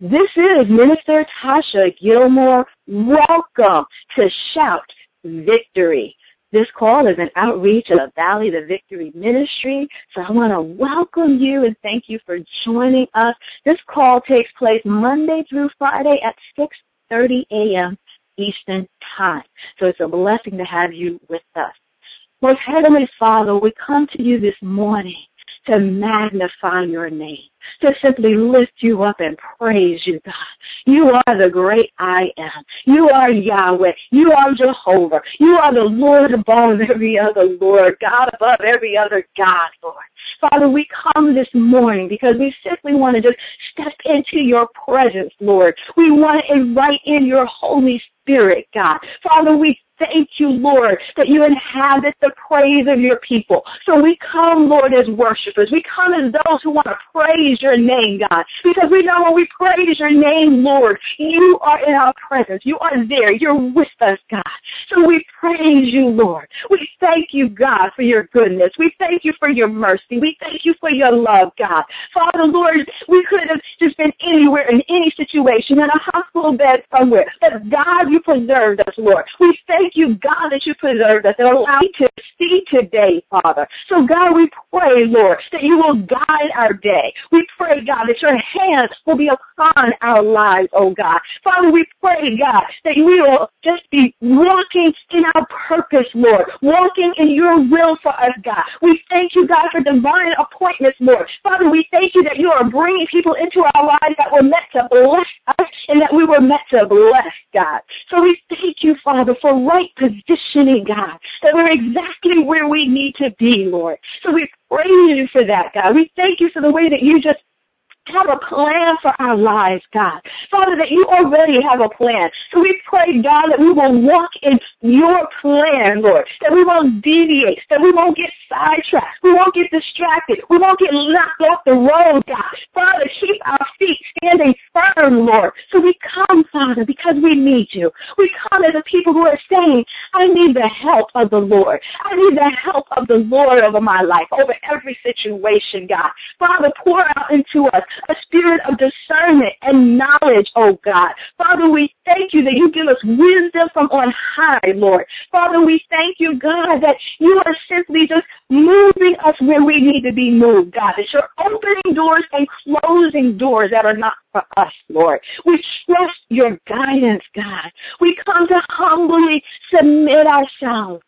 This is Minister Tasha Gilmore. Welcome to Shout Victory. This call is an outreach of Valley the Victory Ministry. So I want to welcome you and thank you for joining us. This call takes place Monday through Friday at 6.30 a.m. Eastern Time. So it's a blessing to have you with us. Most Heavenly Father, we come to you this morning to magnify your name, to simply lift you up and praise you, God. You are the great I am. You are Yahweh. You are Jehovah. You are the Lord above every other Lord, God above every other God, Lord. Father, we come this morning because we simply want to just step into your presence, Lord. We want to invite in your Holy Spirit, God. Father, we Thank you, Lord, that you inhabit the praise of your people. So we come, Lord, as worshipers. We come as those who want to praise your name, God, because we know when we praise your name, Lord, you are in our presence. You are there. You're with us, God. So we praise you, Lord. We thank you, God, for your goodness. We thank you for your mercy. We thank you for your love, God. Father, Lord, we could have just been anywhere in any situation, in a hospital bed somewhere. But God, you preserved us, Lord. We thank thank you, God, that you preserved us and allow me to see today, Father. So, God, we pray, Lord, that you will guide our day. We pray, God, that your hands will be upon our lives, oh God. Father, we pray, God, that we will just be walking in our purpose, Lord, walking in your will for us, God. We thank you, God, for divine appointments, Lord. Father, we thank you that you are bringing people into our lives that were meant to bless us and that we were meant to bless, God. So we thank you, Father, for right positioning, God, that we're exactly where we need to be, Lord. So we praise you for that, God. We thank you for the way that you just have a plan for our lives, God. Father, that you already have a plan. So we pray, God, that we will walk in your plan, Lord. That we won't deviate. That we won't get sidetracked. We won't get distracted. We won't get knocked off the road, God. Father, keep our feet standing firm, Lord. So we come, Father, because we need you. We come as a people who are saying, I need the help of the Lord. I need the help of the Lord over my life, over every situation, God. Father, pour out into us a spirit of discernment and knowledge, oh God. Father, we thank you that you give us wisdom from on high, Lord. Father, we thank you, God, that you are simply just moving us where we need to be moved, God. That you're opening doors and closing doors that are not for us, Lord. We trust your guidance, God. We come to humbly submit ourselves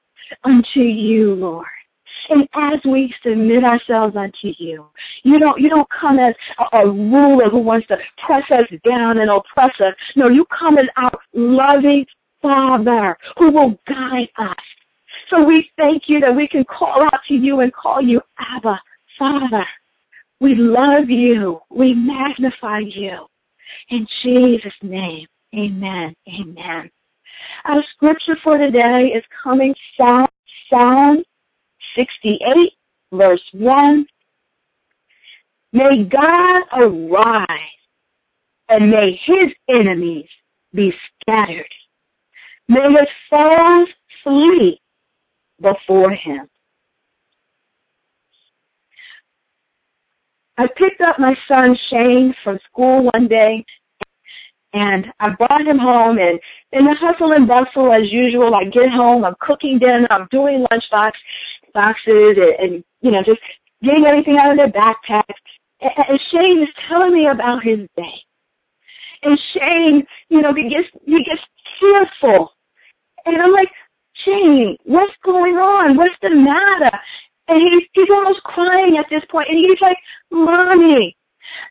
unto you, Lord. And as we submit ourselves unto you, you don't you don't come as a, a ruler who wants to press us down and oppress us. No, you come as our loving Father who will guide us. So we thank you that we can call out to you and call you Abba, Father. We love you. We magnify you. In Jesus' name, amen. Amen. Our scripture for today is coming from Psalm 68, verse 1. May God arise and may his enemies be scattered. May his foes flee before him. I picked up my son Shane from school one day and I brought him home and in the hustle and bustle as usual, I get home, I'm cooking dinner, I'm doing lunchbox boxes and, and you know, just getting everything out of their backpacks. And, and Shane is telling me about his day. And Shane, you know, he gets he gets tearful. And I'm like, Shane, what's going on? What's the matter? And he's he's almost crying at this point and he's like, Mommy,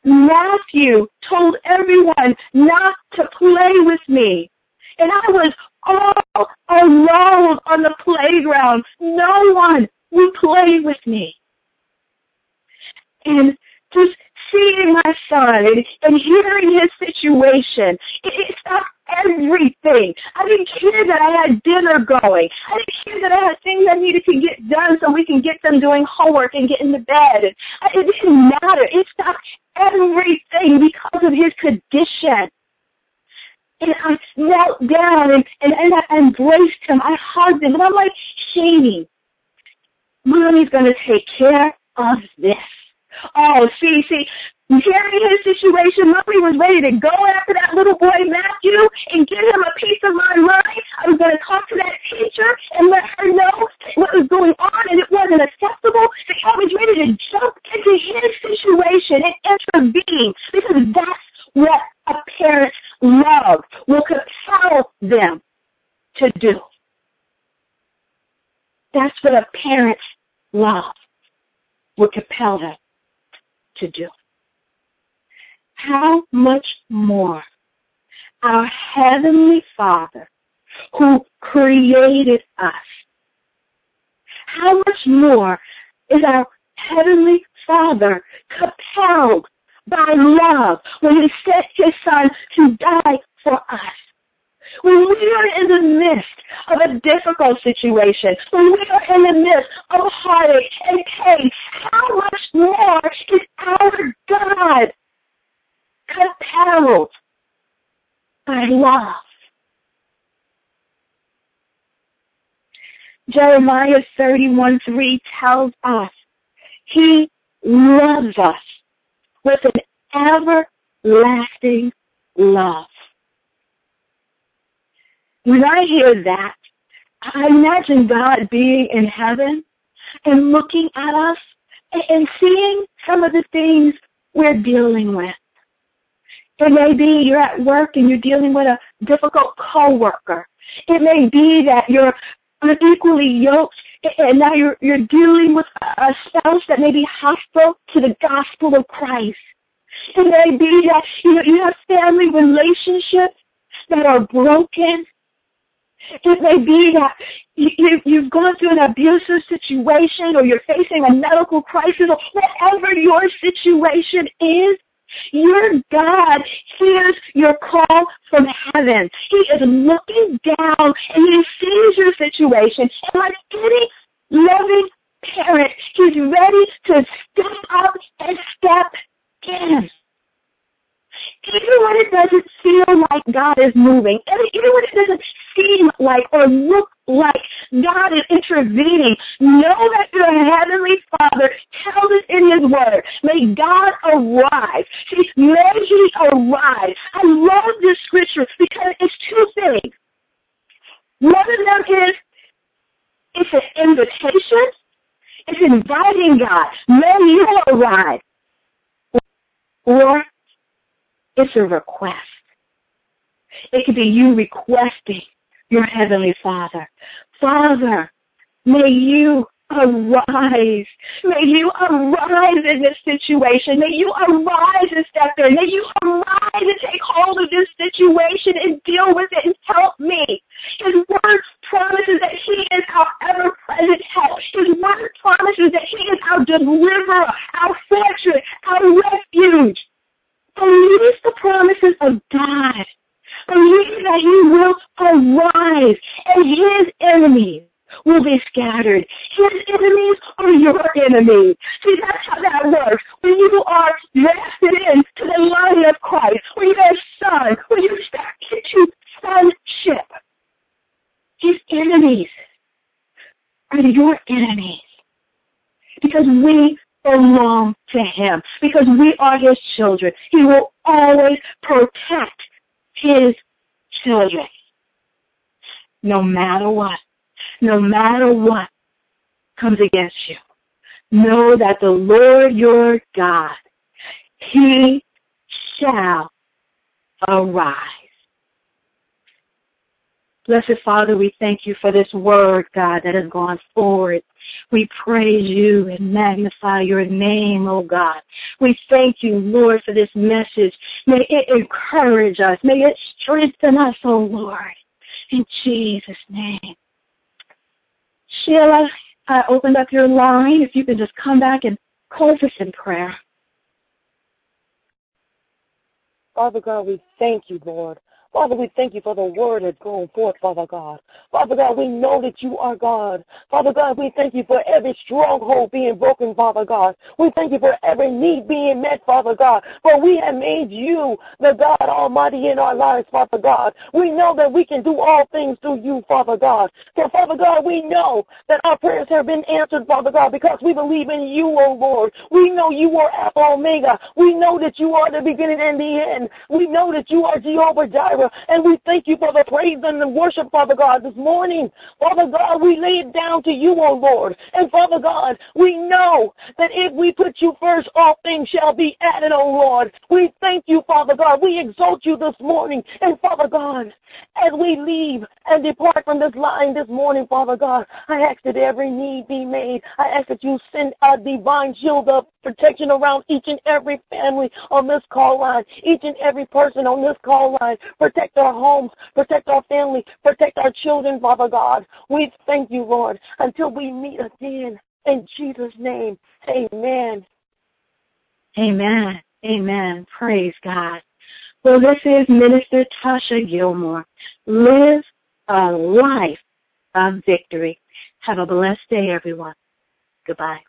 Matthew told everyone not to play with me. And I was all alone on the playground. No one would play with me. And just seeing my son and, and hearing his situation, it, it stopped everything. I didn't care that I had dinner going. I didn't care that I had things I needed to get done so we can get them doing homework and get into bed. And it didn't matter. It stopped everything because of his condition. And I knelt down and, and, and I embraced him. I hugged him. And I'm like, Shaney, Mommy's going to take care of this. Oh, see, see, hearing his situation, Murray was ready to go after that little boy Matthew and give him a piece of my mind. I was going to talk to that teacher and let her know what was going on, and it wasn't acceptable. So I was ready to jump into his situation and intervene because that's what a parent's love will compel them to do. That's what a parent's love will compel them to do. How much more our Heavenly Father who created us, how much more is our Heavenly Father compelled by love when He sent His Son to die for us? We are in the midst of a difficult situation, when we are in the midst of heartache and pain, how much more is our God compelled by love? Jeremiah 31 3 tells us he loves us with an everlasting love. When I hear that, I imagine God being in heaven and looking at us and seeing some of the things we're dealing with. It may be you're at work and you're dealing with a difficult coworker. It may be that you're unequally yoked and now you're, you're dealing with a spouse that may be hostile to the gospel of Christ. It may be that you, you have family relationships that are broken it may be that you, you've gone through an abusive situation or you're facing a medical crisis or whatever your situation is. Your God hears your call from heaven. He is looking down and he sees your situation. And like any loving parent, he's ready to step up and step in. Even when it doesn't feel like God is moving, even when it doesn't seem like or look like God is intervening, know that your Heavenly Father tells us in His Word, may God arise. See, may He arise. I love this scripture because it's two things. One of them is it's an invitation. It's inviting God. May you arrive. Or it's a request. It could be you requesting your Heavenly Father. Father, may you arise. May you arise in this situation. May you arise and step in. May you arise and take hold of this situation and deal with it and help me. His word promises that He is our ever-present help. His word promises that He is our deliverer, our fortress, our refuge. Believe the promises of God. Believe that He will arise and His enemies will be scattered. His enemies are your enemies. See, that's how that works. When you are drafted into the line of Christ, when you're son, when you start into sonship, his enemies are your enemies. Because we belong to him because we are his children. He will always protect his children. No matter what, no matter what comes against you, know that the Lord your God, he shall arise. Blessed Father, we thank you for this word, God, that has gone forward. We praise you and magnify your name, oh God. We thank you, Lord, for this message. May it encourage us. May it strengthen us, oh Lord. In Jesus' name. Sheila, I opened up your line. If you can just come back and close us in prayer. Father God, we thank you, Lord. Father, we thank you for the word that's going forth, Father God. Father God, we know that you are God. Father God, we thank you for every stronghold being broken, Father God. We thank you for every need being met, Father God. For we have made you the God Almighty in our lives, Father God. We know that we can do all things through you, Father God. So, Father God, we know that our prayers have been answered, Father God, because we believe in you, O Lord. We know you are Alpha Omega. We know that you are the beginning and the end. We know that you are Jehovah Jireh. And we thank you for the praise and the worship, Father God, this morning. Father God, we lay it down to you, O Lord. And Father God, we know that if we put you first, all things shall be added, O Lord. We thank you, Father God. We exalt you this morning. And Father God, as we leave and depart from this line this morning, Father God, I ask that every need be made. I ask that you send a divine shield of protection around each and every family on this call line, each and every person on this call line. Protect our homes, protect our family, protect our children, Father God. We thank you, Lord, until we meet again. In Jesus' name, amen. Amen. Amen. Praise God. Well, this is Minister Tasha Gilmore. Live a life of victory. Have a blessed day, everyone. Goodbye.